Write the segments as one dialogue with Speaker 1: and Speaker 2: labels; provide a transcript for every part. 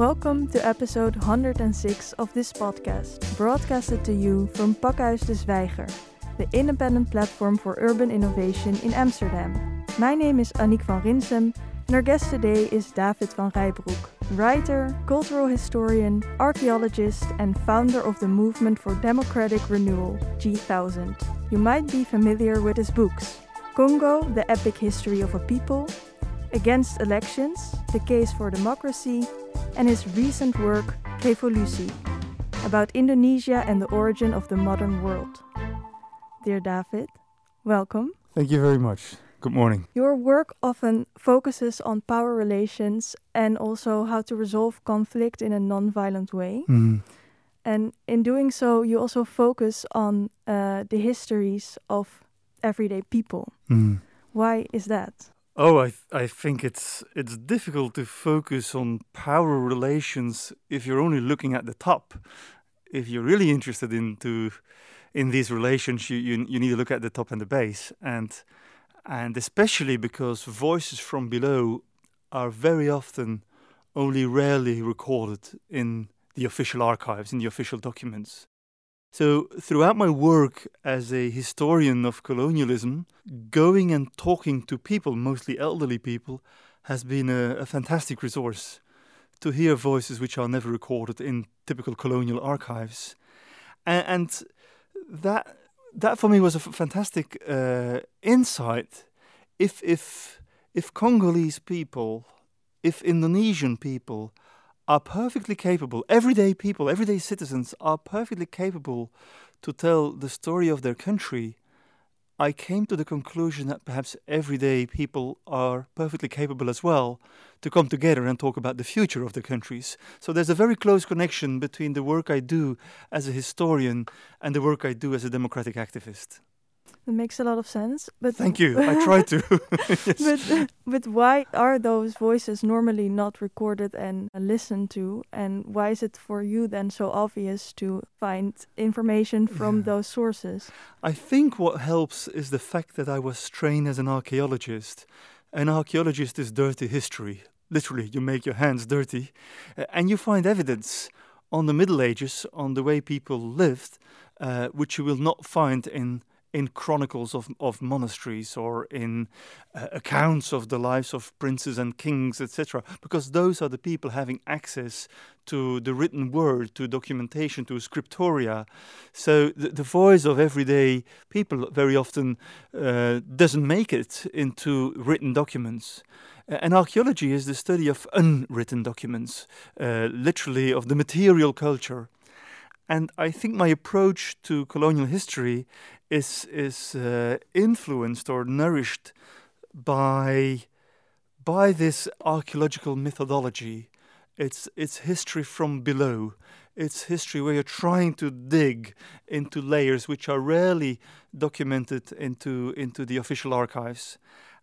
Speaker 1: Welcome to episode 106 of this podcast, broadcasted to you from Pakhuis de Zwijger, the independent platform for urban innovation in Amsterdam. My name is Annick van Rinsum, and our guest today is David Van Reybrouck, writer, cultural historian, archaeologist, and founder of the Movement for Democratic Renewal, G1000. You might be familiar with his books Congo, The Epic History of a People, Against Elections, The Case for Democracy, and his recent work, Revolutie, about Indonesia and the origin of the modern world. Dear David, welcome.
Speaker 2: Thank you very much. Good morning.
Speaker 1: Your work often focuses on power relations and also how to resolve conflict in a non-violent way.
Speaker 2: Mm.
Speaker 1: And in doing so, you also focus on uh, the histories of everyday people.
Speaker 2: Mm.
Speaker 1: Why is that?
Speaker 2: Oh, I th- I think it's it's difficult to focus on power relations if you're only looking at the top. If you're really interested into in these relations, you, you you need to look at the top and the base, and and especially because voices from below are very often only rarely recorded in the official archives, in the official documents. So, throughout my work as a historian of colonialism, going and talking to people, mostly elderly people, has been a, a, fantastic resource to hear voices which are never recorded in typical colonial archives. And, and that, that for me was a fantastic uh, insight. If, if, if Congolese people, if Indonesian people, are perfectly capable, everyday people, everyday citizens are perfectly capable to tell the story of their country, I came to the conclusion that perhaps everyday people are perfectly capable as well to come together and talk about the future of their countries. So there's a very close connection between the work I do as a historian and the work I do as a democratic activist.
Speaker 1: That makes a lot of sense. But
Speaker 2: thank you. I try to.
Speaker 1: yes. But but why are those voices normally not recorded and listened to? And why is it for you then so obvious to find information from yeah. those sources?
Speaker 2: I think what helps is the fact that I was trained as an archaeologist. An archaeologist is dirty history. Literally, you make your hands dirty, and you find evidence on the Middle Ages, on the way people lived, uh, which you will not find in in chronicles of, of monasteries or in uh, accounts of the lives of princes and kings, etc., because those are the people having access to the written word, to documentation, to scriptoria. So the, the voice of everyday people very often uh, doesn't make it into written documents. And archaeology is the study of unwritten documents, uh, literally of the material culture. And I think my approach to colonial history is is uh, influenced or nourished by by this archaeological methodology. It's it's history from below. It's history where you're trying to dig into layers which are rarely documented into into the official archives.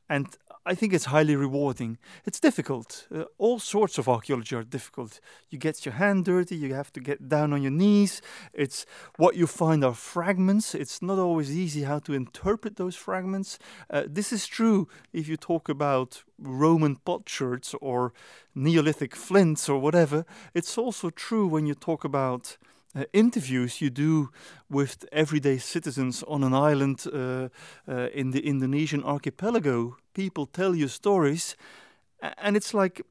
Speaker 2: And I think it's highly rewarding. It's difficult. Uh, all sorts of archaeology are difficult. You get your hand dirty, you have to get down on your knees. It's what you find are fragments. It's not always easy how to interpret those fragments. Uh, this is true if you talk about Roman potsherds or Neolithic flints or whatever. It's also true when you talk about uh, interviews you do with everyday citizens on an island uh, uh, in the Indonesian archipelago. People tell you stories, and it's like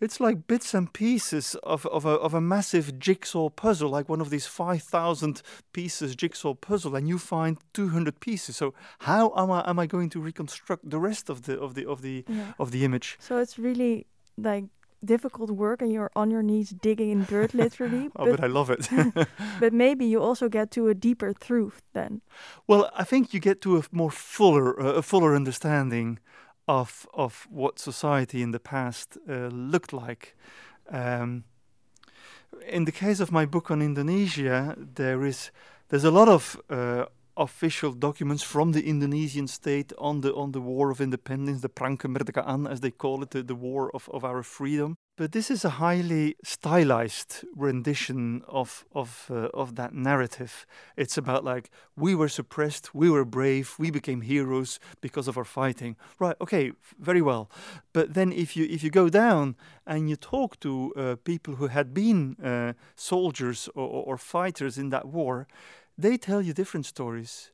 Speaker 2: it's like bits and pieces of, of, a, of a massive jigsaw puzzle, like one of these 5,000 pieces jigsaw puzzle, and you find 200 pieces. So how am I, am I going to reconstruct the rest of the, of the, of the, yeah. of the image?
Speaker 1: So it's really like difficult work and you're on your knees digging in dirt literally.
Speaker 2: oh, but, but I love it.
Speaker 1: but maybe you also get to a deeper truth then.
Speaker 2: Well, I think you get to a more fuller, uh, a fuller understanding of of what society in the past uh, looked like. Um, in the case of my book on Indonesia, there is there's a lot of uh, official documents from the Indonesian state on the on the war of independence, the Kemerdekaan, as they call it, the, the war of, of our freedom. But this is a highly stylized rendition of of uh, of that narrative. It's about like we were suppressed, we were brave, we became heroes because of our fighting. Right? Okay, very well. But then if you if you go down and you talk to uh, people who had been uh, soldiers or, or fighters in that war, they tell you different stories.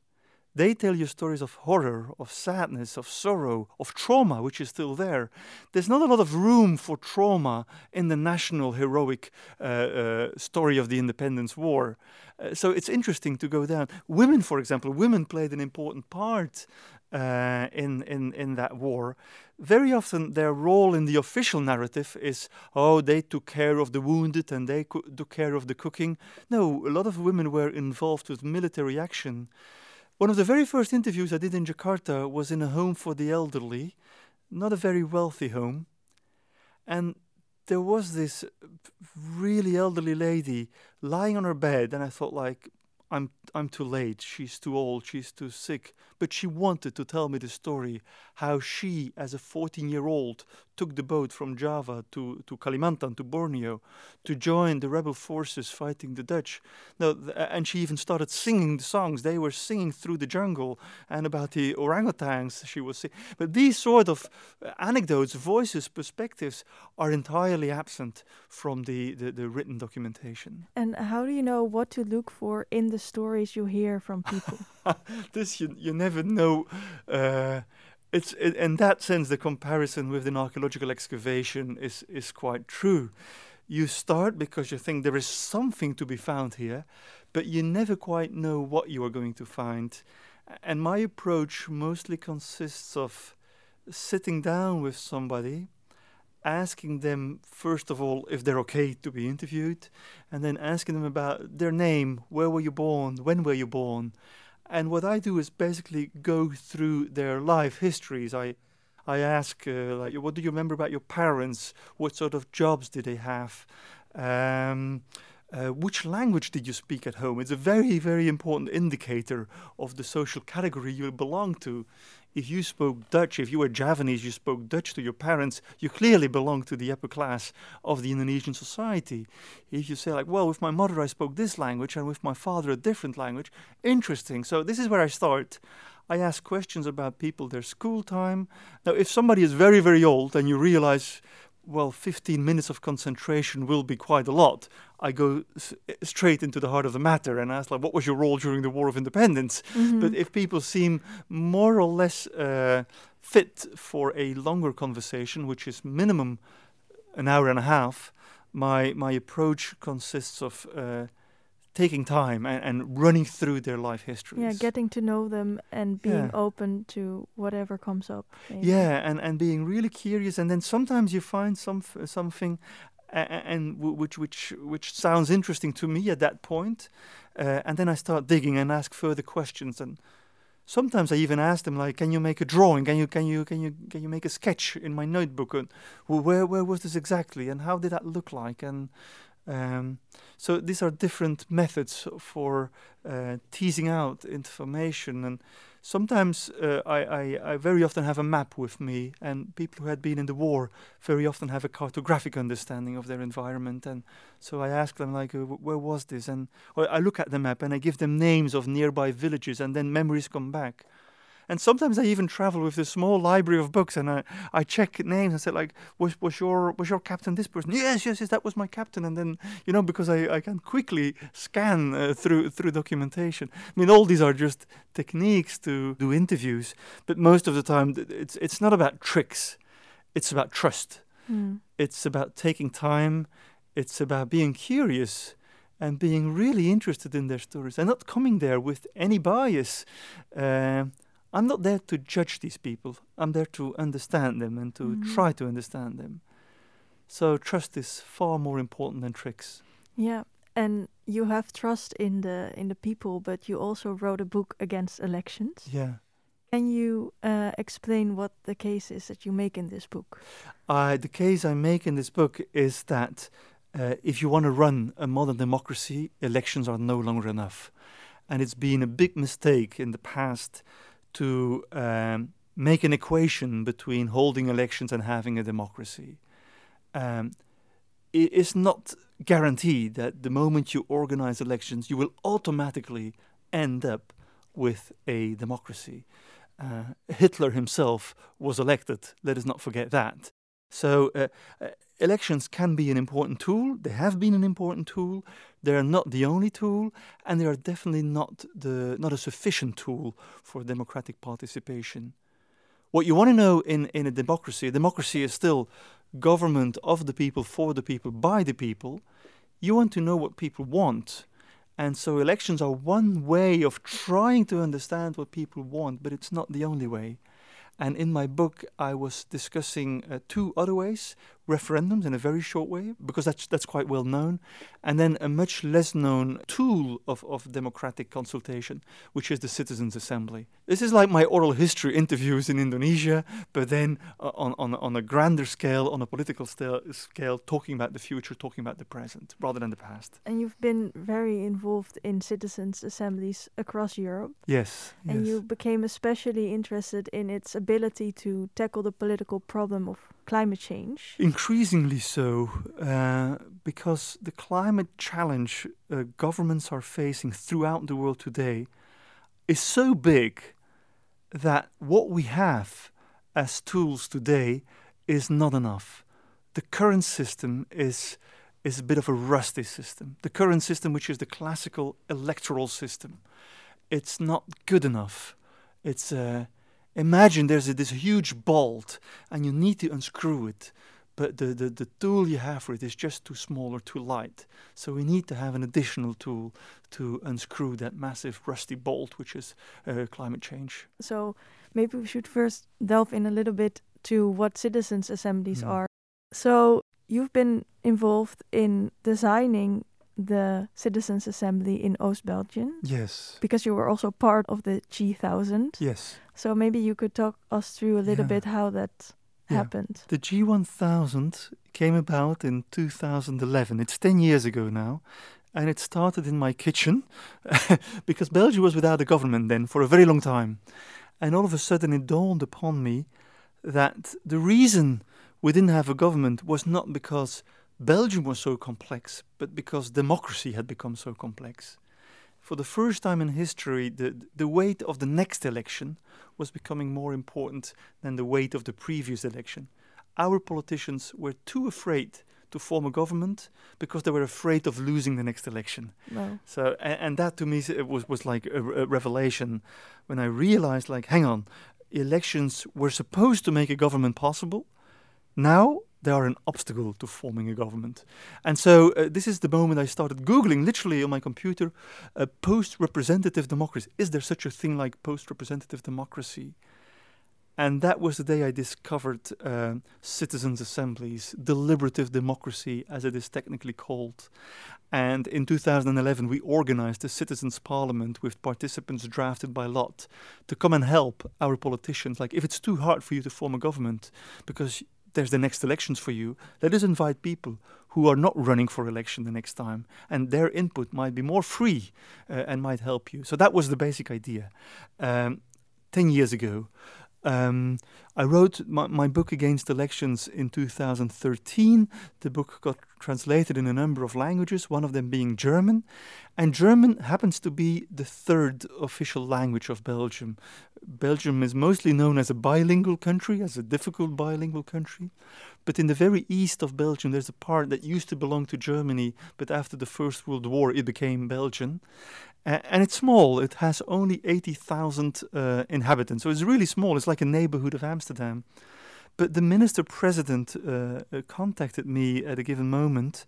Speaker 2: They tell you stories of horror, of sadness, of sorrow, of trauma, which is still there. There's not a lot of room for trauma in the national heroic uh, uh, story of the Independence War. Uh, so it's interesting to go down. Women, for example, women played an important part uh, in, in, in that war. Very often, their role in the official narrative is oh, they took care of the wounded and they took care of the cooking. No, a lot of women were involved with military action. One of the very first interviews I did in Jakarta was in a home for the elderly, not a very wealthy home. And there was this really elderly lady lying on her bed, and I thought, like, I'm I'm too late. She's too old. She's too sick. But she wanted to tell me the story how she, as a 14 year old, took the boat from Java to, to Kalimantan, to Borneo, to join the rebel forces fighting the Dutch. No, th- and she even started singing the songs. They were singing through the jungle and about the orangutans she was singing. But these sort of anecdotes, voices, perspectives are entirely absent from the, the, the written documentation.
Speaker 1: And how do you know what to look for in the stories you hear from people?
Speaker 2: this you, you never know. Uh, it's it, in that sense the comparison with an archaeological excavation is is quite true. You start because you think there is something to be found here, but you never quite know what you are going to find. And my approach mostly consists of sitting down with somebody, asking them first of all if they're okay to be interviewed, and then asking them about their name, where were you born, when were you born, and what I do is basically go through their life histories. I I ask, uh, like, what do you remember about your parents? What sort of jobs did they have? Um, uh, which language did you speak at home? It's a very, very important indicator of the social category you belong to if you spoke Dutch, if you were Javanese, you spoke Dutch to your parents, you clearly belong to the upper class of the Indonesian society. If you say, like, well, with my mother I spoke this language and with my father a different language, interesting. So this is where I start. I ask questions about people, their school time. Now, if somebody is very, very old and you realize well, 15 minutes of concentration will be quite a lot. I go s- straight into the heart of the matter and ask, like, what was your role during the War of Independence? Mm-hmm. But if people seem more or less uh, fit for a longer conversation, which is minimum an hour and a half, my my approach consists of uh, taking time and, and, running through their life histories.
Speaker 1: Yeah, getting to know them and being yeah. open to whatever comes up.
Speaker 2: Maybe. Yeah, and, and being really curious, and then sometimes you find some something, and which which which sounds interesting to me at that point, uh, and then I start digging and ask further questions and. Sometimes I even ask them like, "Can you make a drawing? Can you can you can you can you make a sketch in my notebook? And well, where where was this exactly? And how did that look like? And um, so these are different methods for uh, teasing out information, and sometimes uh, I, I, I, very often have a map with me, and people who had been in the war very often have a cartographic understanding of their environment, and so I ask them like, uh, where was this? And I look at the map and I give them names of nearby villages, and then memories come back. And sometimes I even travel with this small library of books, and I, I check names and say like, was was your was your captain this person? Yes, yes, yes, that was my captain. And then you know because I, I can quickly scan uh, through through documentation. I mean, all these are just techniques to do interviews, but most of the time it's it's not about tricks, it's about trust. Mm. It's about taking time. It's about being curious and being really interested in their stories and not coming there with any bias. Uh, I'm not there to judge these people. I'm there to understand them and to mm-hmm. try to understand them. So trust is far more important than tricks.
Speaker 1: Yeah, and you have trust in the in the people, but you also wrote a book against elections.
Speaker 2: Yeah.
Speaker 1: Can you uh, explain what the case is that you make in this book?
Speaker 2: Uh, the case I make in this book is that uh, if you want to run a modern democracy, elections are no longer enough. And it's been a big mistake in the past to um, make an equation between holding elections and having a democracy. Um, it is not guaranteed that the moment you organize elections, you will automatically end up with a democracy. Uh, Hitler himself was elected, let us not forget that. So, uh, uh, elections can be an important tool, they have been an important tool, they are not the only tool, and they are definitely not, the, not a sufficient tool for democratic participation. What you want to know in, in a democracy, a democracy is still government of the people, for the people, by the people. You want to know what people want. And so elections are one way of trying to understand what people want, but it's not the only way. And in my book, I was discussing uh, two other ways referendums in a very short way, because that's, that's quite well known, and then a much less known tool of, of democratic consultation, which is the Citizens' Assembly. This is like my oral history interviews in Indonesia, but then uh, on, on, on a grander scale, on a political scale, scale, talking about the future, talking about the present, rather than the past.
Speaker 1: And you've been very involved in citizens' assemblies across Europe.
Speaker 2: Yes.
Speaker 1: And
Speaker 2: yes.
Speaker 1: you became especially interested in its ability to tackle the political problem of climate change?
Speaker 2: Increasingly so, uh, because the climate challenge uh, governments are facing throughout the world today is so big that what we have as tools today is not enough. The current system is is a bit of a rusty system. The current system, which is the classical electoral system, it's not good enough. It's uh, Imagine there's a, this huge bolt and you need to unscrew it, but the, the, the tool you have for it is just too small or too light. So we need to have an additional tool to unscrew that massive rusty bolt, which is uh, climate change.
Speaker 1: So maybe we should first delve in a little bit to what citizens' assemblies mm. are. So you've been involved in designing the Citizens' Assembly in Oost Belgium.
Speaker 2: Yes.
Speaker 1: Because you were also part of the G1000.
Speaker 2: Yes.
Speaker 1: So maybe you could talk us through a little yeah. bit how that yeah. happened.
Speaker 2: The G1000 came about in 2011. It's 10 years ago now. And it started in my kitchen because Belgium was without a government then for a very long time. And all of a sudden it dawned upon me that the reason we didn't have a government was not because Belgium was so complex, but because democracy had become so complex. For the first time in history, the, the weight of the next election was becoming more important than the weight of the previous election. Our politicians were too afraid to form a government because they were afraid of losing the next election. So, and, and, that to me was was like a, a revelation when I realized, like, hang on, elections were supposed to make a government possible. Now they are an obstacle to forming a government. And so uh, this is the moment I started Googling, literally on my computer, uh, post representative democracy. Is there such a thing like post representative democracy? And that was the day I discovered uh, citizens' assemblies, deliberative democracy, as it is technically called. And in 2011, we organized a citizens' parliament with participants drafted by lot to come and help our politicians. Like, if it's too hard for you to form a government because there's the next elections for you, let us invite people who are not running for election the next time, and their input might be more free uh, and might help you. So that was the basic idea. Um, 10 years ago, um, I wrote my, my, book Against Elections in 2013. The book got translated in a number of languages, one of them being German. And German happens to be the third official language of Belgium. Belgium is mostly known as a bilingual country, as a difficult bilingual country. But in the very east of Belgium, there's a part that used to belong to Germany, but after the First World War, it became Belgian. Uh, and it's small, it has only 80,000 uh, inhabitants. So it's really small, it's like a neighborhood of Amsterdam. But the minister president uh, contacted me at a given moment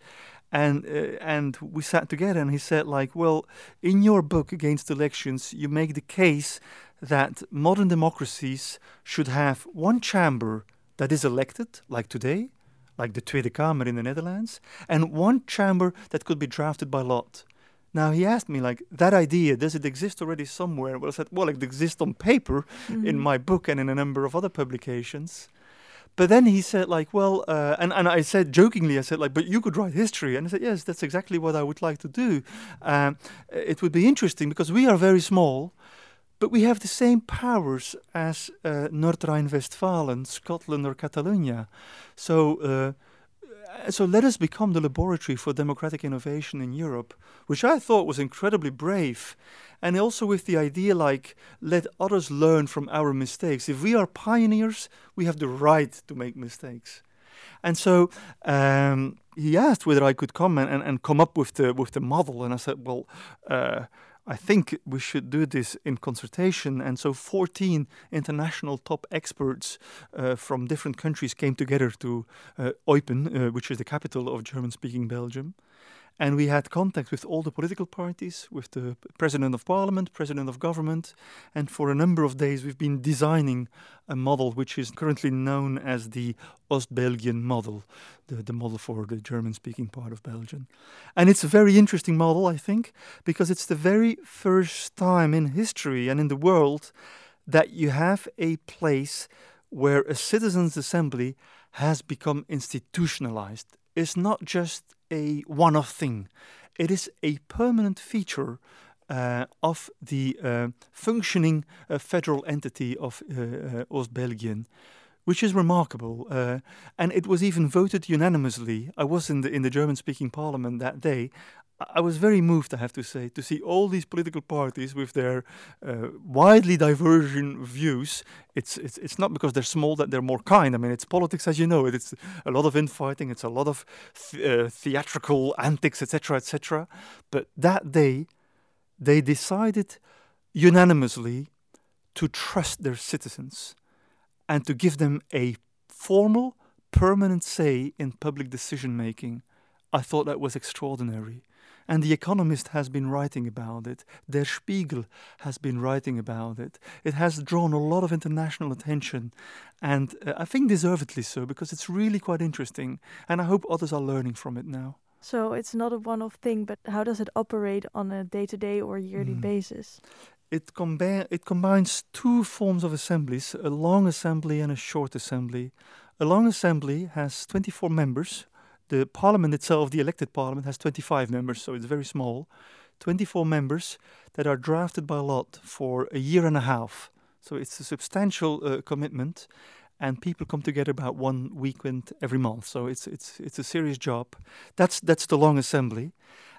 Speaker 2: and uh, and we sat together and he said like well in your book against elections you make the case that modern democracies should have one chamber that is elected, like today, like the Tweede Kamer in the Netherlands, and one chamber that could be drafted by lot. Now he asked me like that idea does it exist already somewhere? Well, I said well it exists on paper mm-hmm. in my book and in a number of other publications. But then he said like well uh, and and I said jokingly I said like but you could write history and I said yes that's exactly what I would like to do. Um, it would be interesting because we are very small but we have the same powers as uh, North Rhine Westphalia, Scotland, or Catalonia. So, Uh, so let us become the laboratory for democratic innovation in Europe, which I thought was incredibly brave. And also with the idea like, let others learn from our mistakes. If we are pioneers, we have the right to make mistakes. And so um, he asked whether I could come and, and, and, come up with the with the model, and I said, well, uh, I think we should do this in consultation. And so 14 international top experts uh, from different countries came together to uh, Eupen, uh, which is the capital of German speaking Belgium. And we had contact with all the political parties, with the president of parliament, president of government, and for a number of days we've been designing a model which is currently known as the Ostbelgien model, the, the model for the German speaking part of Belgium. And it's a very interesting model, I think, because it's the very first time in history and in the world that you have a place where a citizens' assembly has become institutionalized. It's not just a one off thing, it is a permanent feature. Uh, of the uh, functioning uh, federal entity of uh, uh, Ostbelgien, which is remarkable. Uh, and it was even voted unanimously. I was in the in the German-speaking parliament that day, I was very moved, I have to say, to see all these political parties with their uh, widely divergent views. It's, it's, it's not because they're small that they're more kind. I mean, it's politics as you know it. It's a lot of infighting, it's a lot of th- uh, theatrical antics, etc., etc. But that day, they decided unanimously to trust their citizens and to give them a formal, permanent say in public decision making. I thought that was extraordinary. And The Economist has been writing about it. Der Spiegel has been writing about it. It has drawn a lot of international attention, and uh, I think deservedly so, because it's really quite interesting. And I hope others are learning from it now.
Speaker 1: So it's not a one off thing, but how does it operate on a day to day or yearly mm. basis?
Speaker 2: It, combi- it combines two forms of assemblies a long assembly and a short assembly. A long assembly has 24 members the parliament itself, the elected parliament, has 25 members, so it's very small. 24 members that are drafted by lot for a year and a half. So it's a substantial uh, commitment, and people come together about one weekend every month. So it's it's it's a serious job. That's that's the long assembly,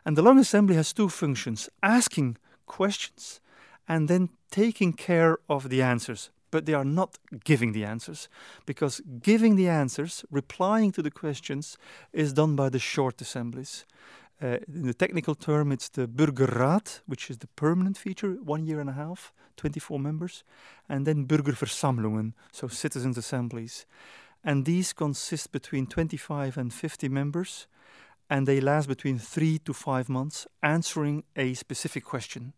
Speaker 2: and the long assembly has two functions: asking questions, and then taking care of the answers but they are not giving the answers because giving the answers, replying to the questions, is done by the short assemblies. Uh, in the technical term, it's the Burgerraad, which is the permanent feature, one year and a half, 24 members, and then Burgerversammlungen, so citizens' assemblies. And these consist between 25 and 50 members, and they last between three to five months, answering a specific question.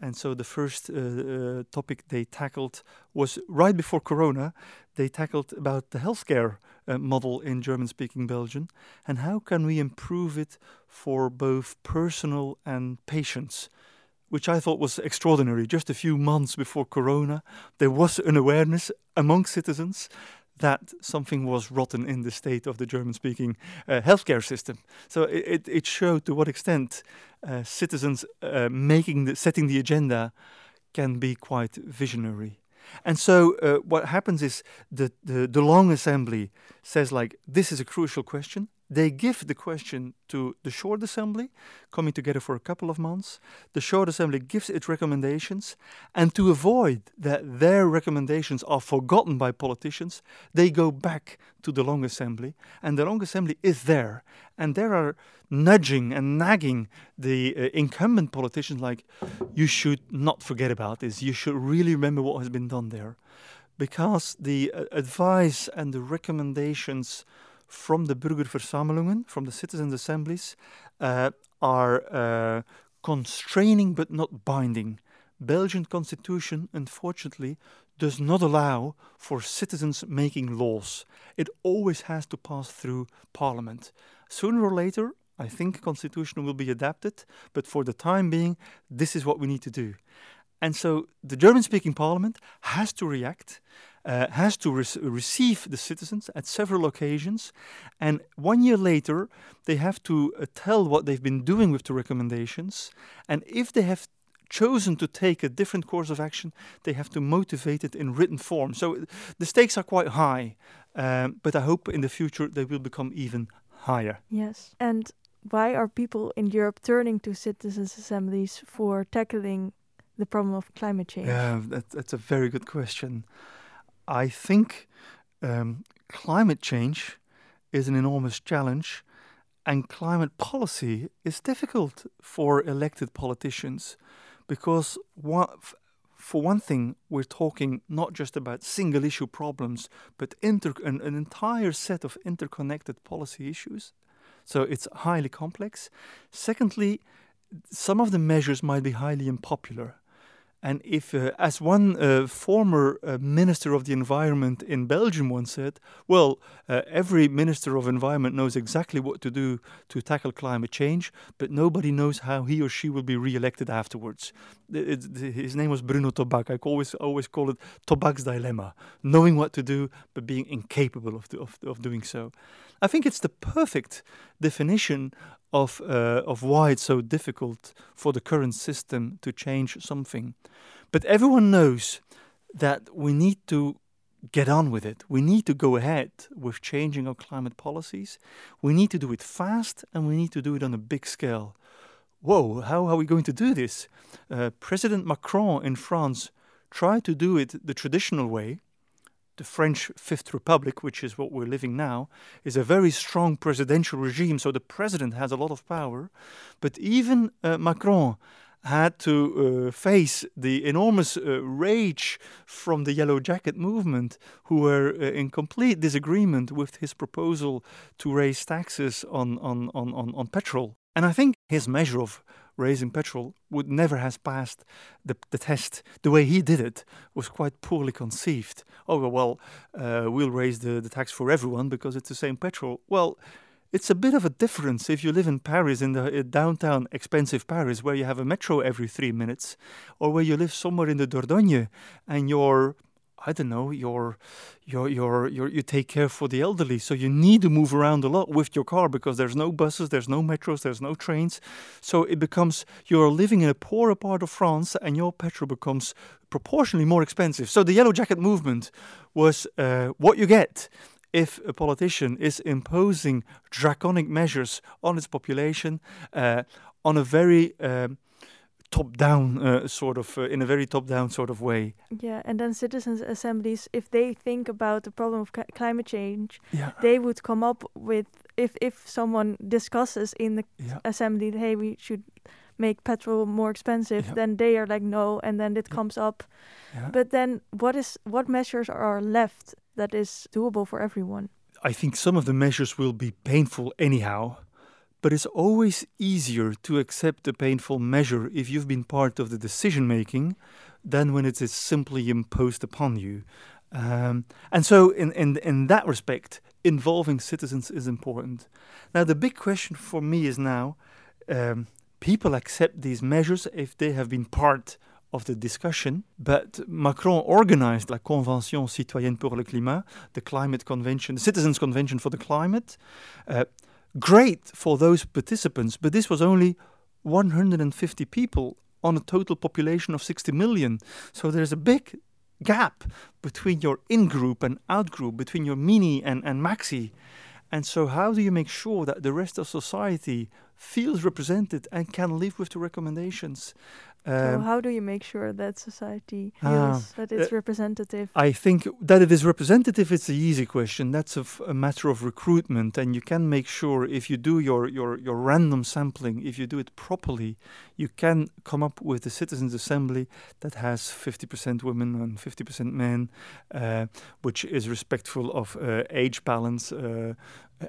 Speaker 2: And so the first uh, uh, topic they tackled was right before Corona. They tackled about the healthcare uh, model in German-speaking Belgium and how can we improve it for both personal and patients which I thought was extraordinary. Just a few months before Corona, there was an awareness among citizens that something was rotten in the state of the German speaking uh, healthcare system. So it, it showed to what extent uh, citizens uh, making the, setting the agenda can be quite visionary. And so uh, what happens is the, the, the long assembly says like, this is a crucial question. They give the question to the short assembly, coming together for a couple of months. The short assembly gives its recommendations, and to avoid that their recommendations are forgotten by politicians, they go back to the long assembly, and the long assembly is there, and there are nudging and nagging the uh, incumbent politicians like, you should not forget about this. You should really remember what has been done there, because the uh, advice and the recommendations from the Burgerversammlungen, from the citizens' assemblies, uh, are uh, constraining but not binding. Belgian constitution, unfortunately, does not allow for citizens making laws. It always has to pass through parliament. Sooner or later, I think constitution will be adapted, but for the time being, this is what we need to do. And so the German speaking parliament has to react uh, has to re receive the citizens at several occasions, and one year later they have to uh, tell what they've been doing with the recommendations, and if they have chosen to take a different course of action, they have to motivate it in written form. So the stakes are quite high, um, but I hope in the future they will become even higher.
Speaker 1: Yes. And why are people in Europe turning to citizens' assemblies for tackling the problem of climate change?
Speaker 2: Yeah, that, that's a very good question. I think um, climate change is an enormous challenge, and climate policy is difficult for elected politicians because for one thing, we're talking not just about single issue problems, but inter- an, an entire set of interconnected policy issues. So it's highly complex. Secondly, some of the measures might be highly unpopular. And if, uh, as one uh, former uh, minister of the environment in Belgium once said, well, uh, every minister of environment knows exactly what to do to tackle climate change, but nobody knows how he or she will be re-elected afterwards. It, it, his name was Bruno Tobback. I always always call it Tobback's dilemma: knowing what to do but being incapable of, of, of doing so. I think it's the perfect definition of, uh, of why it's so difficult for the current system to change something. But everyone knows that we need to get on with it. We need to go ahead with changing our climate policies. We need to do it fast and we need to do it on a big scale. Whoa, how are we going to do this? Uh, President Macron in France tried to do it the traditional way the French Fifth Republic, which is what we're living now, is a very strong presidential regime, so the president has a lot of power. But even uh, Macron had to uh, face the enormous uh, rage from the Yellow Jacket movement, who were uh, in complete disagreement with his proposal to raise taxes on, on, on, on, on petrol. And I think his measure of raising petrol would never have passed the, the test. The way he did it was quite poorly conceived. Oh, well, uh, we'll raise the, the tax for everyone because it's the same petrol. Well, it's a bit of a difference if you live in Paris, in the downtown expensive Paris, where you have a metro every three minutes, or where you live somewhere in the Dordogne and your I don't know, you're, you're, you're, you're, you take care for the elderly. So you need to move around a lot with your car because there's no buses, there's no metros, there's no trains. So it becomes you're living in a poorer part of France and your petrol becomes proportionally more expensive. So the Yellow Jacket movement was uh, what you get if a politician is imposing draconic measures on its population uh, on a very um, top down uh, sort of uh, in a very top down sort of way
Speaker 1: yeah and then citizens assemblies if they think about the problem of climate change
Speaker 2: yeah.
Speaker 1: they would come up with if if someone discusses in the yeah. assembly hey we should make petrol more expensive yeah. then they are like no and then it comes up but then what is what measures are left that is doable for everyone
Speaker 2: i think some of the measures will be painful anyhow but it's always easier to accept a painful measure if you've been part of the decision making than when it is simply imposed upon you. Um, and so, in, in, in that respect, involving citizens is important. Now, the big question for me is now um, people accept these measures if they have been part of the discussion, but Macron organized la Convention citoyenne pour le climat, the climate convention, the citizens' convention for the climate. Uh, great for those participants, but this was only 150 people on a total population of 60 million. So there's a big gap between your in group and out group, between your mini and, and maxi. And so, how do you make sure that the rest of society feels represented and can live with the recommendations?
Speaker 1: Um, so how do you make sure that society ah, feels that it's uh, representative?
Speaker 2: I think that it is representative. It's an easy question. That's a, a, matter of recruitment, and you can make sure if you do your, your your random sampling, if you do it properly, you can come up with a citizens' assembly that has 50% women and 50% men, uh, which is respectful of uh, age balance, uh,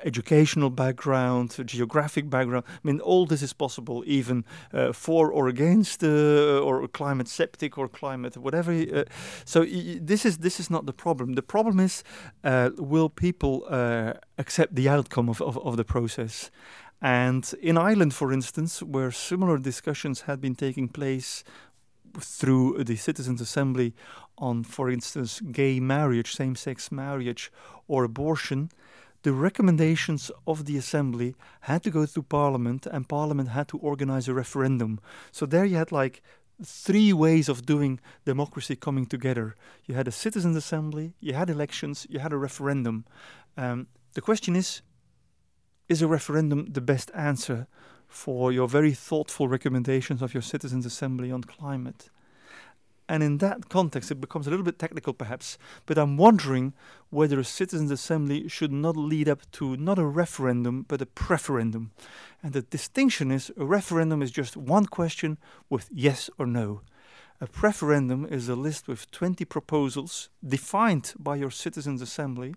Speaker 2: educational background, geographic background. I mean, all this is possible, even uh, for or against, uh, or climate septic or climate whatever. Uh, so this is this is not the problem. The problem is, uh, will people uh, accept the outcome of, of, of the process? And in Ireland, for instance, where similar discussions had been taking place through the Citizens' Assembly on, for instance, gay marriage, same sex marriage, or abortion, the recommendations of the assembly had to go through parliament and parliament had to organize a referendum. So there you had like three ways of doing democracy coming together. You had a citizens assembly you had elections you had a referendum. Um, the question is is a referendum the best answer for your very thoughtful recommendations of your citizens' assembly on climate? And in that context, it becomes a little bit technical perhaps, but I'm wondering whether a citizens' assembly should not lead up to not a referendum, but a preferendum. And the distinction is a referendum is just one question with yes or no. A preferendum is a list with 20 proposals defined by your citizens' assembly.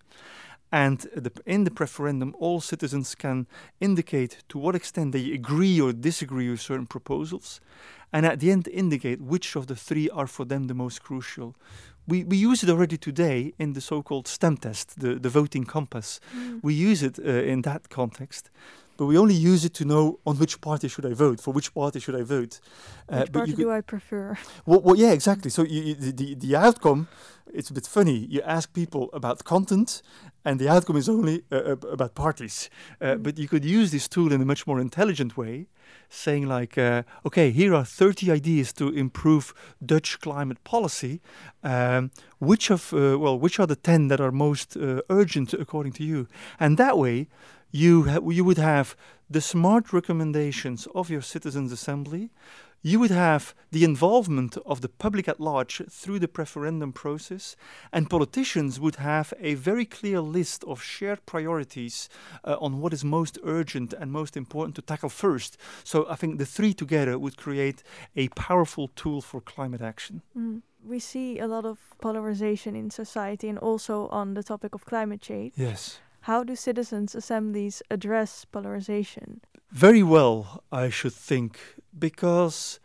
Speaker 2: And the, in the referendum, all citizens can indicate to what extent they agree or disagree with certain proposals and at the end indicate which of the three are for them the most crucial. We, we use it already today in the so-called STEM test, the, the voting compass. Mm. We use it uh, in that context, but we only use it to know on which party should I vote, for which party should I vote.
Speaker 1: Uh, which party do I prefer?
Speaker 2: Well, well yeah, exactly. So you, you, the, the outcome, it's a bit funny. You ask people about content, and the outcome is only uh, about parties. Uh, mm. But you could use this tool in a much more intelligent way saying like, uh, okay, here are 30 ideas to improve Dutch climate policy. Um, which of, uh, well, which are the 10 that are most uh, urgent according to you? And that way, you ha- you would have the smart recommendations of your citizens' assembly you would have the involvement of the public at large through the preferendum process, and politicians would have a very clear list of shared priorities uh, on what is most urgent and most important to tackle first. So I think the three together would create a powerful tool for climate action.
Speaker 1: Mm. We see a lot of polarization in society and also on the topic of climate change.
Speaker 2: Yes.
Speaker 1: How do citizens' assemblies address polarization?
Speaker 2: Very well, I should think because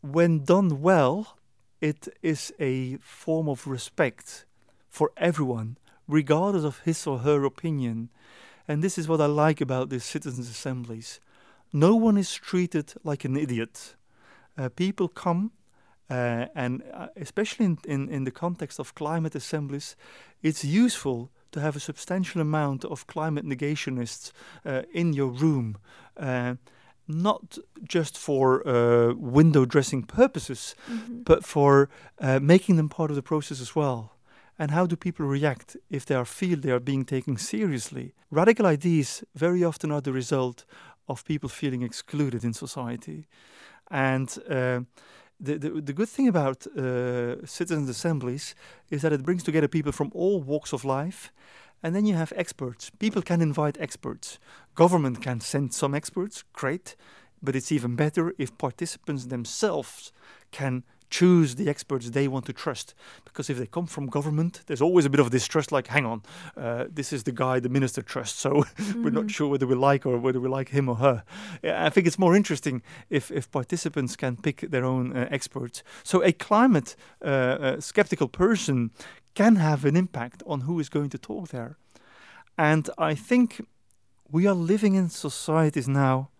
Speaker 2: when done well, it is a form of respect for everyone, regardless of his or her opinion. And this is what I like about these citizens' assemblies. No one is treated like an idiot. Uh, people come, uh, and uh, especially in, in, in the context of climate assemblies, it's useful to have a substantial amount of climate negationists uh, in your room. Uh, not just for uh, window dressing purposes, mm-hmm. but for uh, making them part of the process as well. And how do people react if they are feel they are being taken seriously? Radical ideas very often are the result of people feeling excluded in society, and uh, the, the, the good thing about uh, citizens' assemblies is that it brings together people from all walks of life and then you have experts. People can invite experts. Government can send some experts, great. But it's even better if participants themselves can choose the experts they want to trust. Because if they come from government, there's always a bit of distrust like, hang on, uh, this is the guy the minister trusts, so mm-hmm. we're not mm-hmm. sure whether we like or whether we like him or her. I think it's more interesting if, if participants can pick their own uh, experts. So a climate uh, uh skeptical person can have an impact on who is going to talk there. And I think we are living in societies now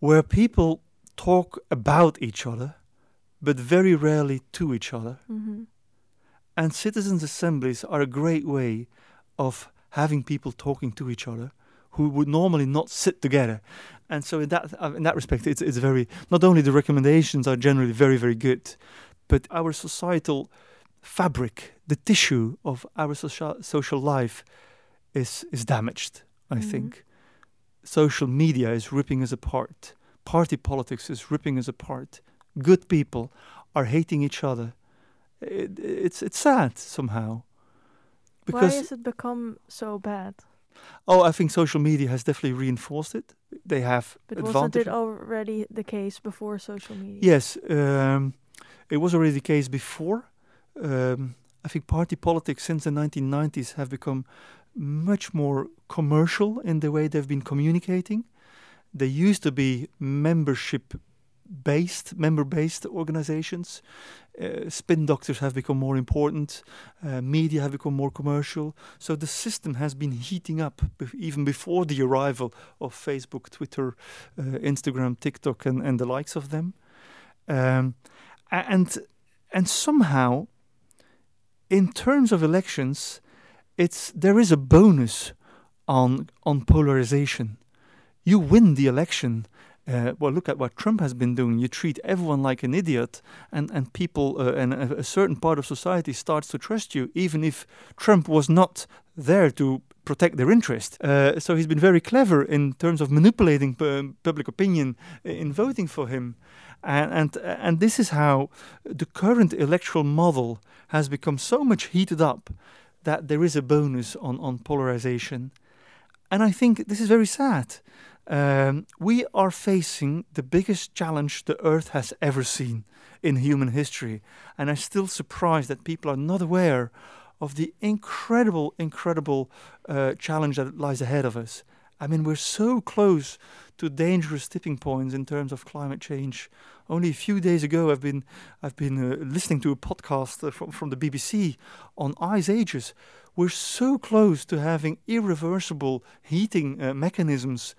Speaker 2: where people talk about each other, but very rarely to each other. Mm-hmm. And citizens' assemblies are a great way of having people talking to each other who would normally not sit together. And so, in that uh, in that respect, it's it's very not only the recommendations are generally very very good, but our societal fabric, the tissue of our social, social life is, is damaged, I mm-hmm. think. Social media is ripping us apart. Party politics is ripping us apart. Good people are hating each other. It, it's, it's sad somehow.
Speaker 1: Because Why has it become so bad?
Speaker 2: Oh, I think social media has definitely reinforced it. They have
Speaker 1: but wasn't it already the case before social media?
Speaker 2: Yes, um, it was already the case before um, I think party politics since the 1990s have become much more commercial in the way they've been communicating. They used to be membership based, member based organizations. Uh, spin doctors have become more important, uh, media have become more commercial. So the system has been heating up even before the arrival of Facebook, Twitter, uh, Instagram, TikTok, and, and the likes of them. Um, and, and somehow, in terms of elections, it's there is a bonus on on polarization. You win the election. Uh, well, look at what Trump has been doing. You treat everyone like an idiot, and and people uh, and a, a, certain part of society starts to trust you, even if Trump was not there to protect their interest. Uh, so he's been very clever in terms of manipulating p- public opinion in voting for him. And, and, and this is how the current electoral model has become so much heated up that there is a bonus on, on polarization. And I think this is very sad. Um, we are facing the biggest challenge the Earth has ever seen in human history. And I'm still surprised that people are not aware of the incredible, incredible uh, challenge that lies ahead of us. I mean, we're so close to dangerous tipping points in terms of climate change. Only a few days ago, I've been I've been uh, listening to a podcast uh, from from the BBC on ice ages. We're so close to having irreversible heating uh, mechanisms.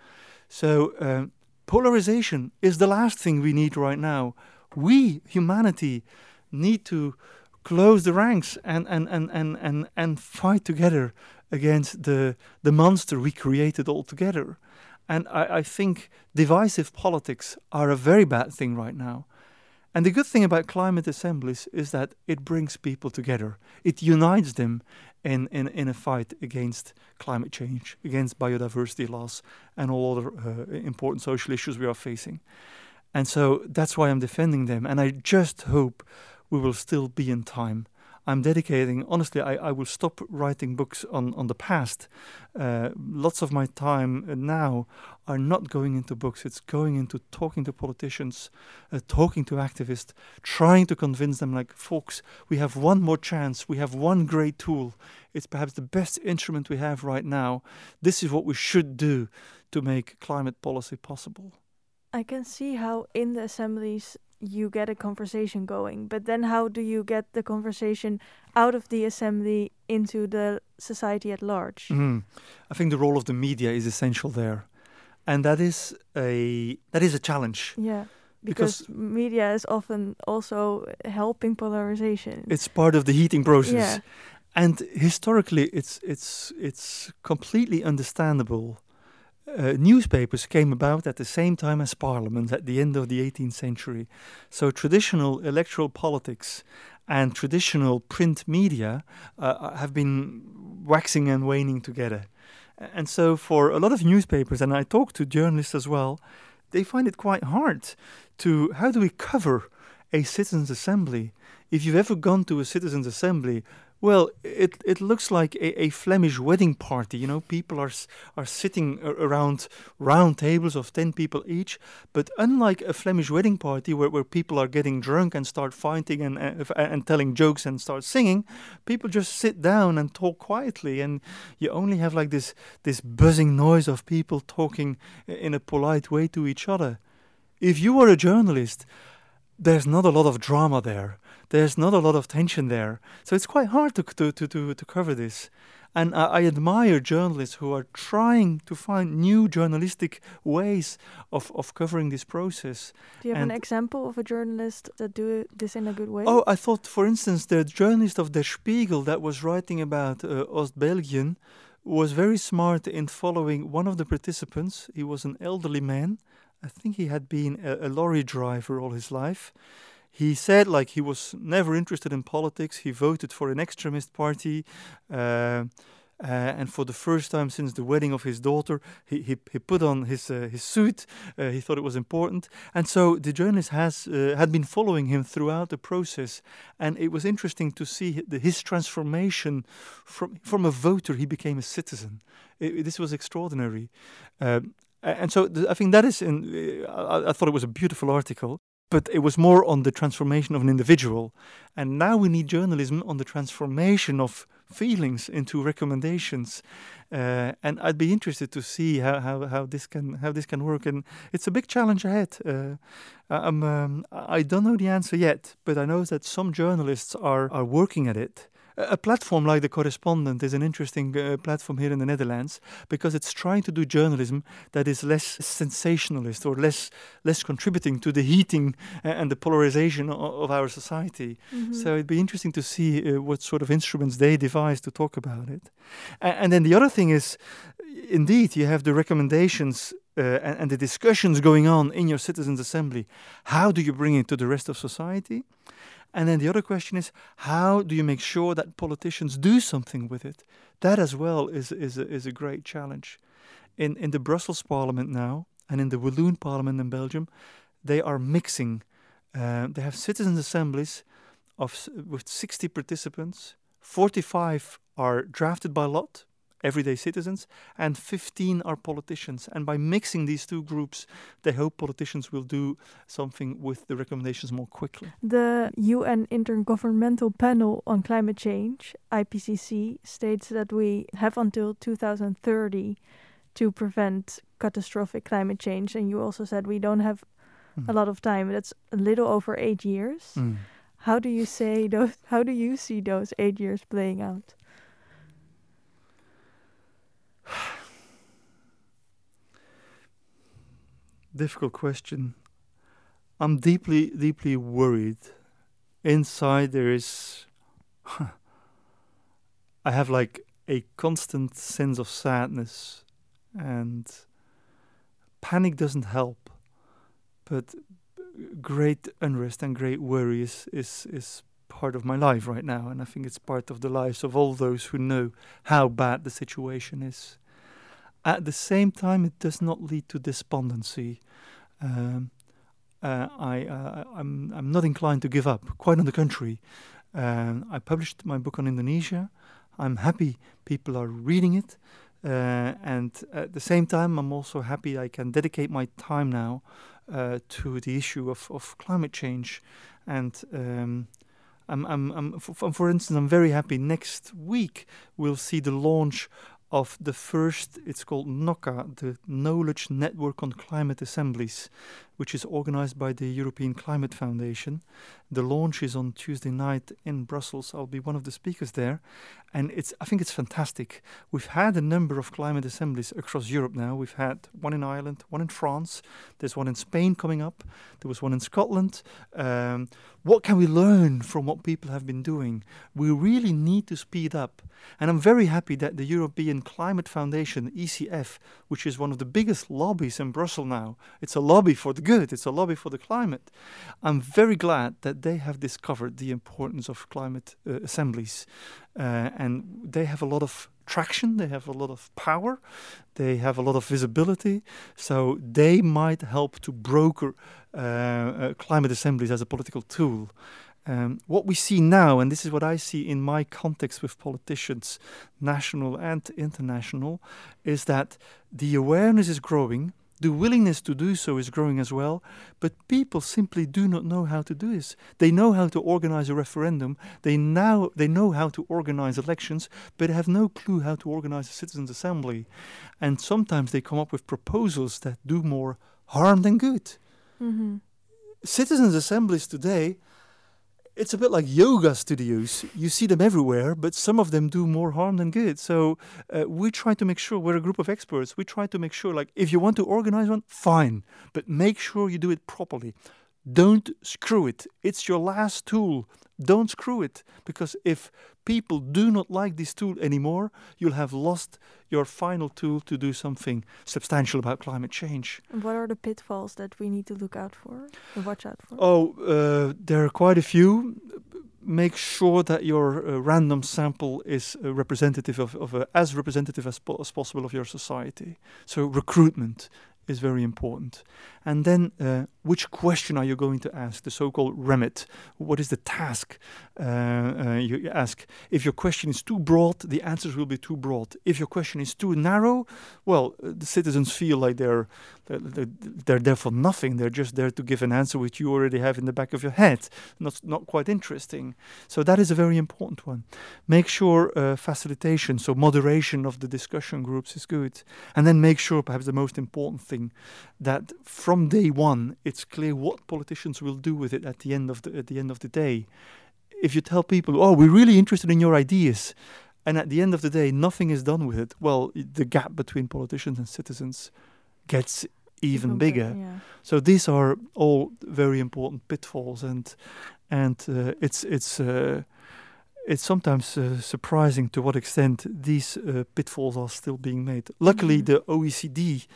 Speaker 2: So um, polarization is the last thing we need right now. We humanity need to close the ranks and and and and and, and fight together against the the monster we created all together. And I, I think divisive politics are a very bad thing right now. And the good thing about climate assemblies is that it brings people together. It unites them in, in, in a fight against climate change, against biodiversity loss, and all other uh, important social issues we are facing. And so that's why I'm defending them. And I just hope we will still be in time I'm dedicating, honestly, I, I will stop writing books on, on the past. Uh, lots of my time now are not going into books, it's going into talking to politicians, uh, talking to activists, trying to convince them, like, folks, we have one more chance, we have one great tool. It's perhaps the best instrument we have right now. This is what we should do to make climate policy possible.
Speaker 1: I can see how in the assemblies you get a conversation going. But then, how do you get the conversation out of the assembly into the society at large?
Speaker 2: Mm. I think the role of the media is essential there, and that is a that is a challenge.
Speaker 1: Yeah. Because, because media is often also helping polarization.
Speaker 2: It's part of the heating process. Yeah. And historically, it's it's it's completely understandable uh, newspapers came about at the same time as Parliament at the end of the 18th century. So traditional electoral politics and traditional print media uh, uh, have been waxing and waning together. And so, for a lot of newspapers, and I talk to journalists as well, they find it quite hard to how do we cover a citizens' assembly? If you've ever gone to a citizens' assembly, well, it, it looks like a, a Flemish wedding party. You know, people are are sitting around round tables of ten people each. But unlike a Flemish wedding party where, where people are getting drunk and start fighting and, and and telling jokes and start singing, people just sit down and talk quietly, and you only have like this this buzzing noise of people talking in a polite way to each other. If you were a journalist, there's not a lot of drama there there's not a lot of tension there. So it's quite hard to, to, to, to, to cover this. And I, I, admire journalists who are trying to find new journalistic ways of, of covering this process.
Speaker 1: Do you have and an example of a journalist that do this in a good way?
Speaker 2: Oh, I thought, for instance, the journalist of Der Spiegel that was writing about uh, Ostbelgien was very smart in following one of the participants. He was an elderly man. I think he had been a, a lorry driver all his life he said like he was never interested in politics. He voted for an extremist party. Uh, uh, and for the first time since the wedding of his daughter, he, he, he put on his uh, his suit. Uh, he thought it was important, and so the journalist has uh, had been following him throughout the process. And it was interesting to see the, his transformation from from a voter he became a citizen. It, this was extraordinary, um, and so th- I think that is. In, uh, I, I thought it was a beautiful article but it was more on the transformation of an individual. And now we need journalism on the transformation of feelings into recommendations. Uh, and I'd be interested to see how, how, how this can how this can work. And it's a big challenge ahead. Uh, I'm, um, I don't know the answer yet, but I know that some journalists are, are working at it a platform like the Correspondent is an interesting uh, platform here in the Netherlands because it's trying to do journalism that is less sensationalist or less less contributing to the heating uh, and the polarization of, of our society. Mm-hmm. So it'd be interesting to see uh, what sort of instruments they devise to talk about it. and then the other thing is, indeed, you have the recommendations uh, and, and, the discussions going on in your citizens' assembly. How do you bring it to the rest of society? And then the other question is how do you make sure that politicians do something with it? That as well is, is, a, is a great challenge. In, in the Brussels Parliament now and in the Walloon Parliament in Belgium, they are mixing. Uh, they have citizens' assemblies of, with 60 participants. 45 are drafted by lot, everyday citizens, and 15 are politicians. And by mixing these two groups, they hope politicians will do something with the recommendations more quickly.
Speaker 1: The UN Intergovernmental Panel on Climate Change, IPCC, states that we have until 2030 to prevent catastrophic climate change. And you also said we don't have mm. a lot of time. That's a little over eight years. Mm. How do you say those? How do you see those eight years playing out?
Speaker 2: Difficult question. I'm deeply, deeply worried. Inside, there is. I have like a constant sense of sadness, and panic doesn't help. But great unrest and great worry is, is, is part of my life right now, and I think it's part of the lives of all those who know how bad the situation is. At the same time, it does not lead to despondency. Um, uh, I, uh, I'm, I'm not inclined to give up, quite on the contrary. Um, I published my book on Indonesia. I'm happy people are reading it. Uh, and at the same time, I'm also happy I can dedicate my time now uh, to the issue of, of climate change. And um, I'm, I'm, I'm for instance, I'm very happy next week we'll see the launch of the first, it's called KNOCA, the Knowledge Network on Climate Assemblies, which is organized by the European Climate Foundation. The launch is on Tuesday night in Brussels. I'll be one of the speakers there. And it's I think it's fantastic. We've had a number of climate assemblies across Europe now. We've had one in Ireland, one in France, there's one in Spain coming up, there was one in Scotland. Um, what can we learn from what people have been doing? We really need to speed up. And I'm very happy that the European Climate Foundation, ECF, which is one of the biggest lobbies in Brussels now, it's a lobby for the good, it's a lobby for the climate. I'm very glad that they have discovered the importance of climate uh, assemblies. Uh, and they have a lot of traction, they have a lot of power, they have a lot of visibility. So they might help to broker uh, uh, climate assemblies as a political tool. Um, what we see now, and this is what I see in my context with politicians, national and international, is that the awareness is growing the willingness to do so is growing as well, but people simply do not know how to do this. They know how to organize a referendum, they now they know how to organize elections, but have no clue how to organize a citizens' assembly. And sometimes they come up with proposals that do more harm than good. Mm-hmm. Citizens' assemblies today it's a bit like yoga studios. You see them everywhere, but some of them do more harm than good. So uh, we try to make sure we're a group of experts. We try to make sure, like, if you want to organize one, fine, but make sure you do it properly. Don't screw it. It's your last tool. Don't screw it because if people do not like this tool anymore, you'll have lost your final tool to do something substantial about climate change.
Speaker 1: And what are the pitfalls that we need to look out for and watch out for?
Speaker 2: Oh, uh, there are quite a few. Make sure that your uh, random sample is uh, representative of, of as representative as, po as possible of your society. So recruitment is very important. And then, uh, which question are you going to ask? The so called remit. What is the task uh, uh, you ask? If your question is too broad, the answers will be too broad. If your question is too narrow, well, uh, the citizens feel like they're, they're, they're there for nothing. They're just there to give an answer which you already have in the back of your head. Not, not quite interesting. So, that is a very important one. Make sure uh, facilitation, so moderation of the discussion groups is good. And then make sure, perhaps the most important thing, that from day one it's clear what politicians will do with it at the end of the at the end of the day. If you tell people, "Oh, we're really interested in your ideas," and at the end of the day nothing is done with it, well, the gap between politicians and citizens gets even bigger. Yeah. So these are all very important pitfalls, and and uh, it's it's. Uh, it's sometimes uh, surprising to what extent these uh, pitfalls are still being made. Luckily, mm-hmm. the OECD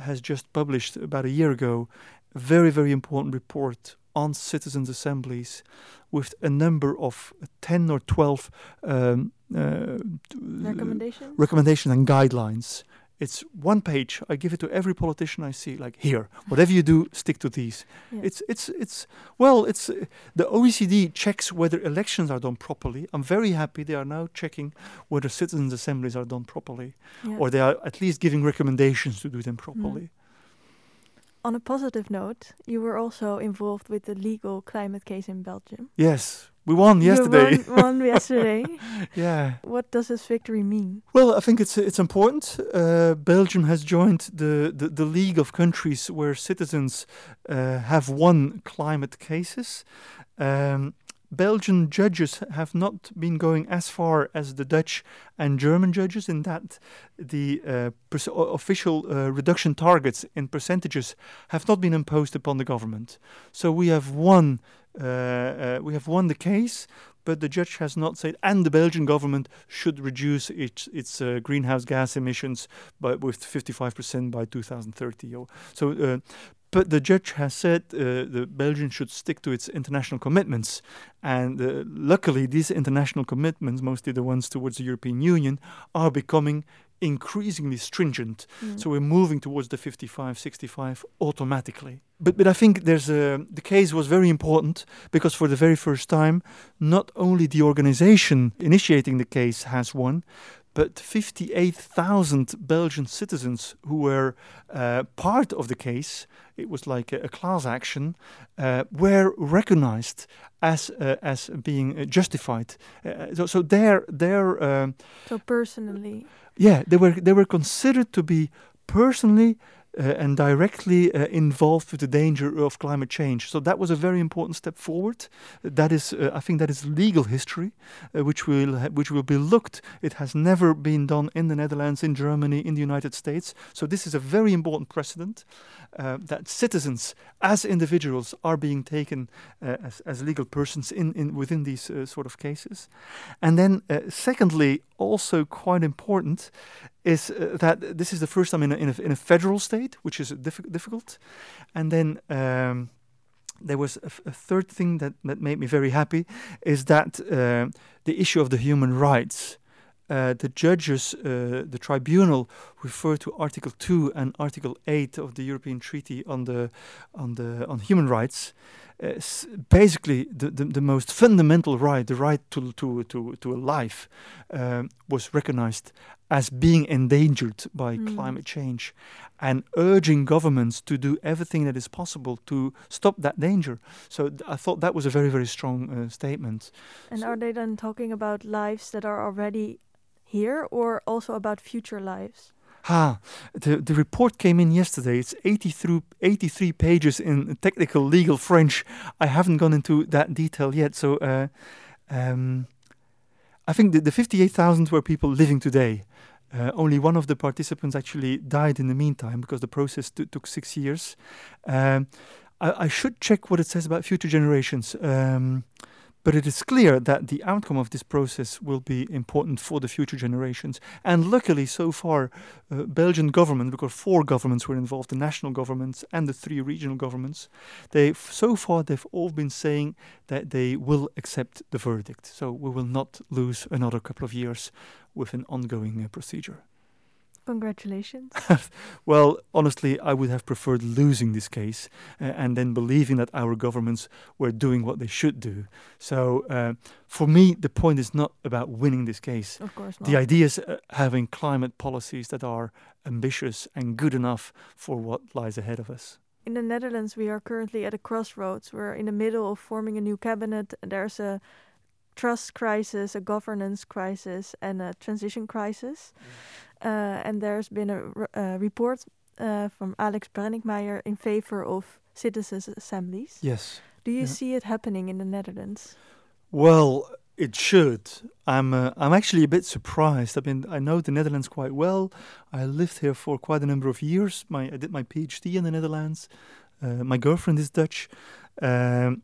Speaker 2: has just published about a year ago a very, very important report on citizens' assemblies with a number of 10 or 12 um, uh,
Speaker 1: recommendations?
Speaker 2: recommendations and guidelines. It's one page. I give it to every politician I see. Like here, whatever you do, stick to these.
Speaker 1: Yeah.
Speaker 2: It's it's it's well. It's uh, the OECD checks whether elections are done properly. I'm very happy they are now checking whether citizens' assemblies are done properly,
Speaker 1: Yeah.
Speaker 2: or they are at least giving recommendations to do them properly.
Speaker 1: On a positive note, you were also involved with the legal climate case in Belgium.
Speaker 2: Yes, we won yesterday.
Speaker 1: won, won yesterday.
Speaker 2: yeah.
Speaker 1: What does this victory mean?
Speaker 2: Well, I think it's it's important. Uh, Belgium has joined the, the, the league of countries where citizens uh, have won climate cases. Um, Belgian judges have not been going as far as the Dutch and German judges in that the uh, official uh, reduction targets in percentages have not been imposed upon the government. So we have won. Uh, uh, we have won the case, but the judge has not said, and the Belgian government should reduce its its uh, greenhouse gas emissions by with 55% by 2030. So, uh, but the judge has said uh, the Belgium should stick to its international commitments, and uh, luckily these international commitments, mostly the ones towards the European Union, are becoming increasingly stringent.
Speaker 1: Mm.
Speaker 2: So we're moving towards the 55, 65 automatically. But but I think there's a the case was very important because for the very first time, not only the organization initiating the case has won, but 58,000 Belgian citizens who were uh, part of the case, it was like a, a class action, uh, were recognized as uh, as being uh, justified. Uh, so so their their um,
Speaker 1: So personally,
Speaker 2: yeah, they were they were considered to be personally uh, and directly uh, involved with the danger of climate change. So that was a very important step forward. That is, uh, I think, that is legal history, uh, which will ha- which will be looked. It has never been done in the Netherlands, in Germany, in the United States. So this is a very important precedent uh, that citizens, as individuals, are being taken uh, as as legal persons in, in within these sort of cases. And then, secondly, also quite important is uh, that this is the first time in a, in a, in a federal state, which is diffi- difficult. And then um, there was a, f- a third thing that, that made me very happy is that uh, the issue of the human rights. Uh, the judges, uh, the tribunal, refer to Article 2 and Article 8 of the European Treaty on the on the on human rights. Uh, s- basically, the, the, the most fundamental right, the right to to to, to a life, um, was recognized as being endangered by
Speaker 1: Mm.
Speaker 2: climate change, and urging governments to do everything that is possible to stop that danger. So th- I thought that was a very very strong uh, statement.
Speaker 1: and
Speaker 2: So-
Speaker 1: are they then talking about lives that are already here or also about future lives?
Speaker 2: Ha, the, the report came in yesterday. It's 80 through 83 pages in technical legal French. I haven't gone into that detail yet. So uh, um, I think the, the 58,000 were people living today. Uh, only one of the participants actually died in the meantime because the process t- took six years. Um, I, I should check what it says about future generations. Um, but it is clear that the outcome of this process will be important for the future generations. And luckily, so far, uh, Belgian government, because four governments were involved, the national governments and the three regional governments, they so far they've all been saying that they will accept the verdict. So we will not lose another couple of years with an ongoing uh, procedure.
Speaker 1: Congratulations.
Speaker 2: Well, honestly, I would have preferred losing this case uh, and then believing that our governments were doing what they should do. So, uh, for me, the point is not about winning this case.
Speaker 1: Of course not.
Speaker 2: The idea is uh, having climate policies that are ambitious and good enough for what lies ahead of us.
Speaker 1: In the Netherlands, we are currently at a crossroads. We're in the middle of forming a new cabinet. and There's a trust crisis, a governance crisis, and a transition crisis. Uh, and there's been a, a report uh, from Alex Brenninkmeijer in favor of citizens' assemblies.
Speaker 2: Yes.
Speaker 1: Do you
Speaker 2: Yeah.
Speaker 1: see it happening in the Netherlands?
Speaker 2: Well, it should. I'm uh, I'm actually a bit surprised. I mean, I know the Netherlands quite well. I lived here for quite a number of years. My I did my PhD in the Netherlands. Uh, my girlfriend is Dutch. Um,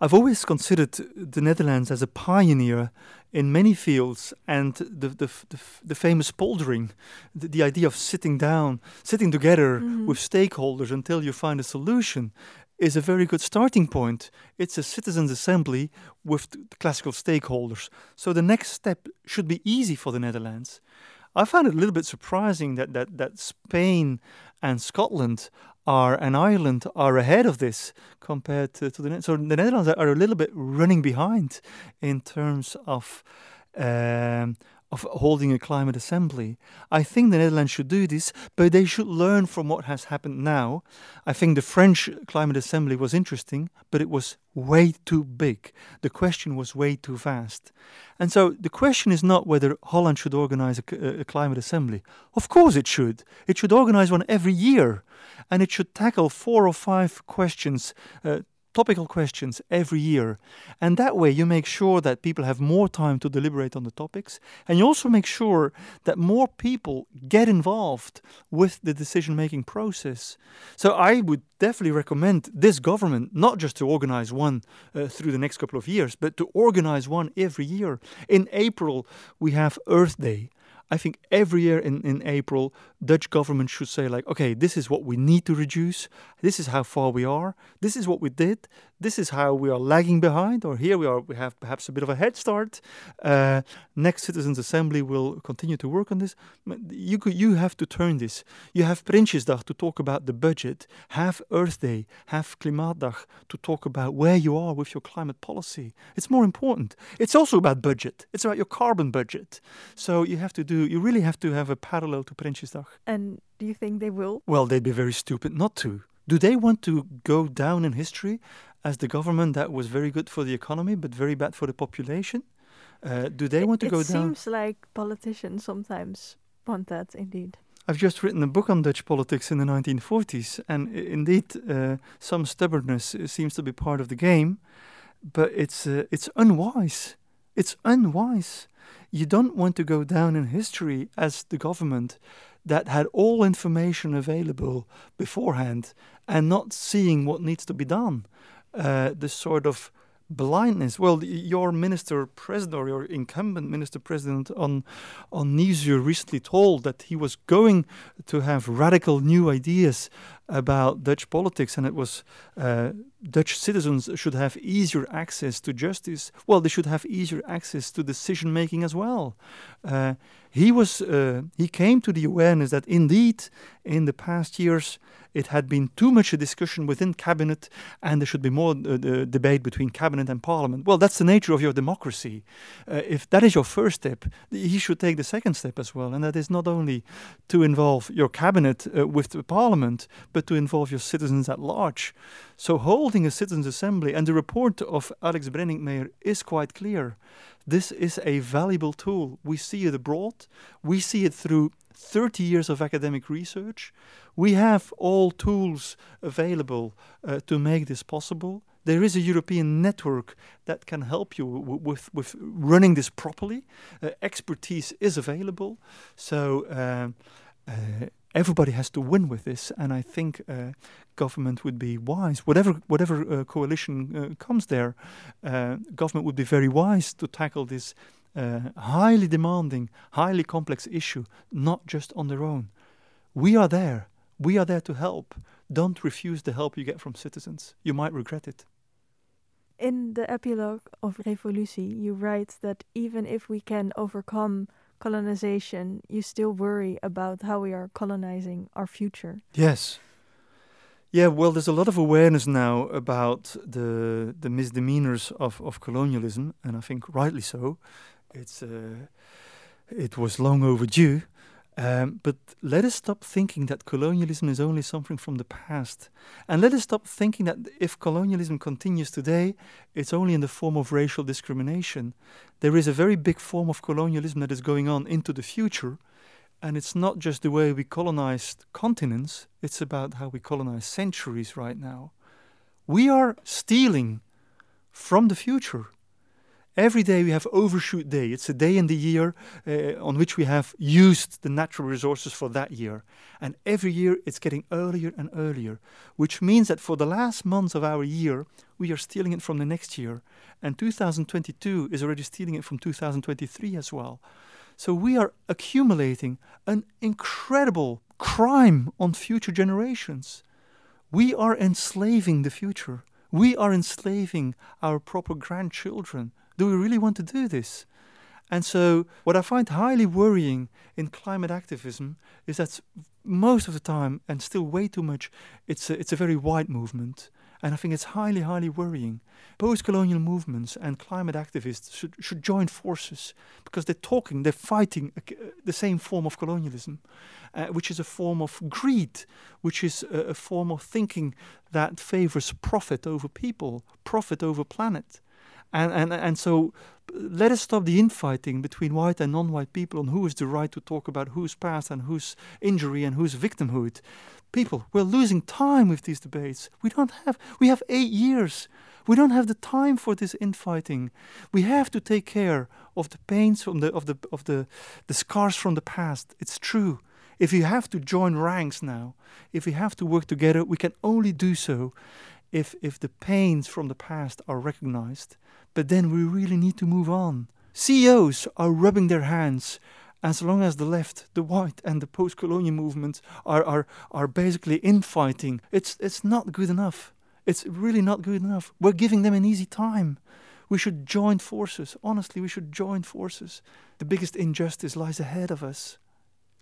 Speaker 2: I've always considered the Netherlands as a pioneer in many fields, and the the the, the famous poldering, the, the idea of sitting down, sitting together
Speaker 1: Mhm.
Speaker 2: with stakeholders until you find a solution, is a very good starting point. It's a citizens' assembly with classical stakeholders. So the next step should be easy for the Netherlands. I found it a little bit surprising that, that, that Spain and Scotland are and Ireland are ahead of this compared to, to the so the Netherlands are a little bit running behind in terms of um, of holding a climate assembly. I think the Netherlands should do this, but they should learn from what has happened now. I think the French climate assembly was interesting, but it was way too big. The question was way too vast. And so the question is not whether Holland should organize a, a climate assembly. Of course it should. It should organize one every year. And it should tackle four or five questions, uh, topical questions every year. And that way you make sure that people have more time to deliberate on the topics. And you also make sure that more people get involved with the decision making process. So I would definitely recommend this government not just to organize one uh, through the next couple of years, but to organize one every year. In April, we have Earth Day. I think every year in, in April, Dutch government should say like, okay, this is what we need to reduce. This is how far we are. This is what we did. This is how we are lagging behind. Or here we are, we have perhaps a bit of a head start. Uh, next Citizens Assembly will continue to work on this. You could, you have to turn this. You have Prinsjesdag to talk about the budget. Have Earth Day. Have Klimaatdag to talk about where you are with your climate policy. It's more important. It's also about budget. It's about your carbon budget. So you have to do. You really have to have a parallel to Prinsjesdag.
Speaker 1: And do you think they will?
Speaker 2: Well, they'd be very stupid not to. Do they want to go down in history as the government that was very good for the economy but very bad for the population? Uh, do they
Speaker 1: it,
Speaker 2: want to go
Speaker 1: down?
Speaker 2: It
Speaker 1: seems like politicians sometimes want that, indeed.
Speaker 2: I've just written a book on Dutch politics in the 1940s, and indeed, uh, some stubbornness seems to be part of the game, but it's uh, it's unwise. It's unwise. You don't want to go down in history as the government that had all information available beforehand and not seeing what needs to be done. Uh, the sort of blindness. Well, your minister president or your incumbent minister president on on Nieuwsuur recently told that he was going to have radical new ideas about Dutch politics, and it was uh, Dutch citizens should have easier access to justice. Well, they should have easier access to decision making as well. Uh, he was uh, he came to the awareness that indeed in the past years it had been too much a discussion within cabinet, and there should be more uh, debate between cabinet and parliament. Well, that's the nature of your democracy. Uh, if that is your first step, he should take the second step as well, and that is not only to involve your cabinet with the parliament, but to involve your citizens at large. So, holding a citizens' assembly, and the report of Alex Brenninkmeijer is quite clear. This is a valuable tool. We see it abroad, we see it through 30 years of academic research. We have all tools available uh, to make this possible. There is a European network that can help you with, with running this properly. Uh, expertise is available. So uh, uh, everybody has to win with this, and I think uh, government would be wise. Whatever whatever uh, coalition uh, comes there, uh, government would be very wise to tackle this uh, highly demanding, highly complex issue, not just on their own. We are there. We are there to help. Don't refuse the help you get from citizens. You might regret it.
Speaker 1: In the epilogue of Revolusi, you write that even if we can overcome colonization, you still worry about how we are colonizing our future.
Speaker 2: Yes. Yeah, well, there's a lot of awareness now about the the misdemeanors of, of colonialism, and I think rightly so. It's uh, it was long overdue. Um, but let us stop thinking that colonialism is only something from the past. And let us stop thinking that if colonialism continues today, it's only in the form of racial discrimination. There is a very big form of colonialism that is going on into the future. And it's not just the way we colonized continents, it's about how we colonize centuries right now. We are stealing from the future. Every day we have overshoot day. It's a day in the year uh, on which we have used the natural resources for that year. And every year it's getting earlier and earlier, which means that for the last months of our year, we are stealing it from the next year. And 2022 is already stealing it from 2023 as well. So we are accumulating an incredible crime on future generations. we are enslaving the future. We are enslaving our proper grandchildren. Do we really want to do this? And so, what I find highly worrying in climate activism is that most of the time, and still way too much, it's a, it's a very wide movement. And I think it's highly, highly worrying. Post colonial movements and climate activists should, should join forces because they're talking, they're fighting the same form of colonialism, uh, which is a form of greed, which is a, a form of thinking that favors profit over people, profit over planet. And, and, and so let us stop the infighting between white and non-white people on who has the right to talk about whose past and whose injury and whose victimhood. People, we're losing time with these debates. We don't have we have 8 years. We don't have the time for this infighting. We have to take care of the pains from the of the of the the scars from the past. It's true. If we have to join ranks now, if we have to work together, we can only do so if if the pains from the past are recognized but then we really need to move on. CEOs are rubbing their hands as long as the left, the white, and the post colonial movement are, are, are basically infighting. It's, it's not good enough. It's really not good enough. We're giving them an easy time. We should join forces. Honestly, we should join forces. The biggest injustice lies ahead of us.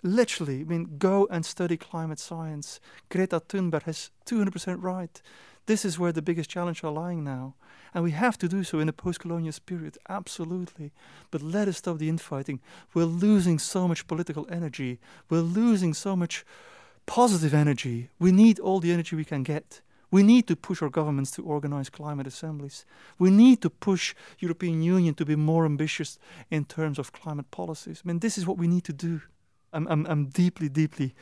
Speaker 2: Literally, I mean, go and study climate science. Greta Thunberg has 200% right. This is where the biggest challenges are lying now. And we have to do so in a post colonial spirit, absolutely. But let us stop the infighting. We're losing so much political energy, we're losing so much positive energy. We need all the energy we can get. We need to push our governments to organize climate assemblies. We need to push European Union to be more ambitious in terms of climate policies. I mean, this is what we need to do. I'm, I'm, I'm deeply, deeply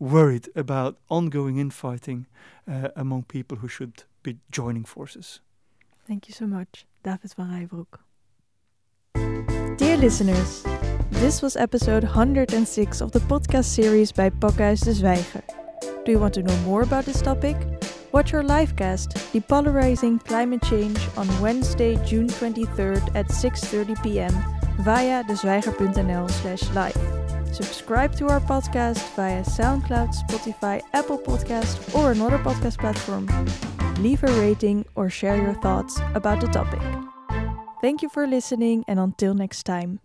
Speaker 2: worried about ongoing infighting uh, among people who should be joining forces.
Speaker 1: Thank you so much, David Van Reybrouck. Dear listeners, this was episode 106 of the podcast series by Pakhuis de Zwijger. Do you want to know more about this topic? Watch our livecast, Depolarizing Climate Change, on Wednesday, June 23rd at 6.30 pm via dezwijger.nl slash live. Subscribe to our podcast via SoundCloud, Spotify, Apple Podcast, or another podcast platform. Leave a rating or share your thoughts about the topic. Thank you for listening, and until next time.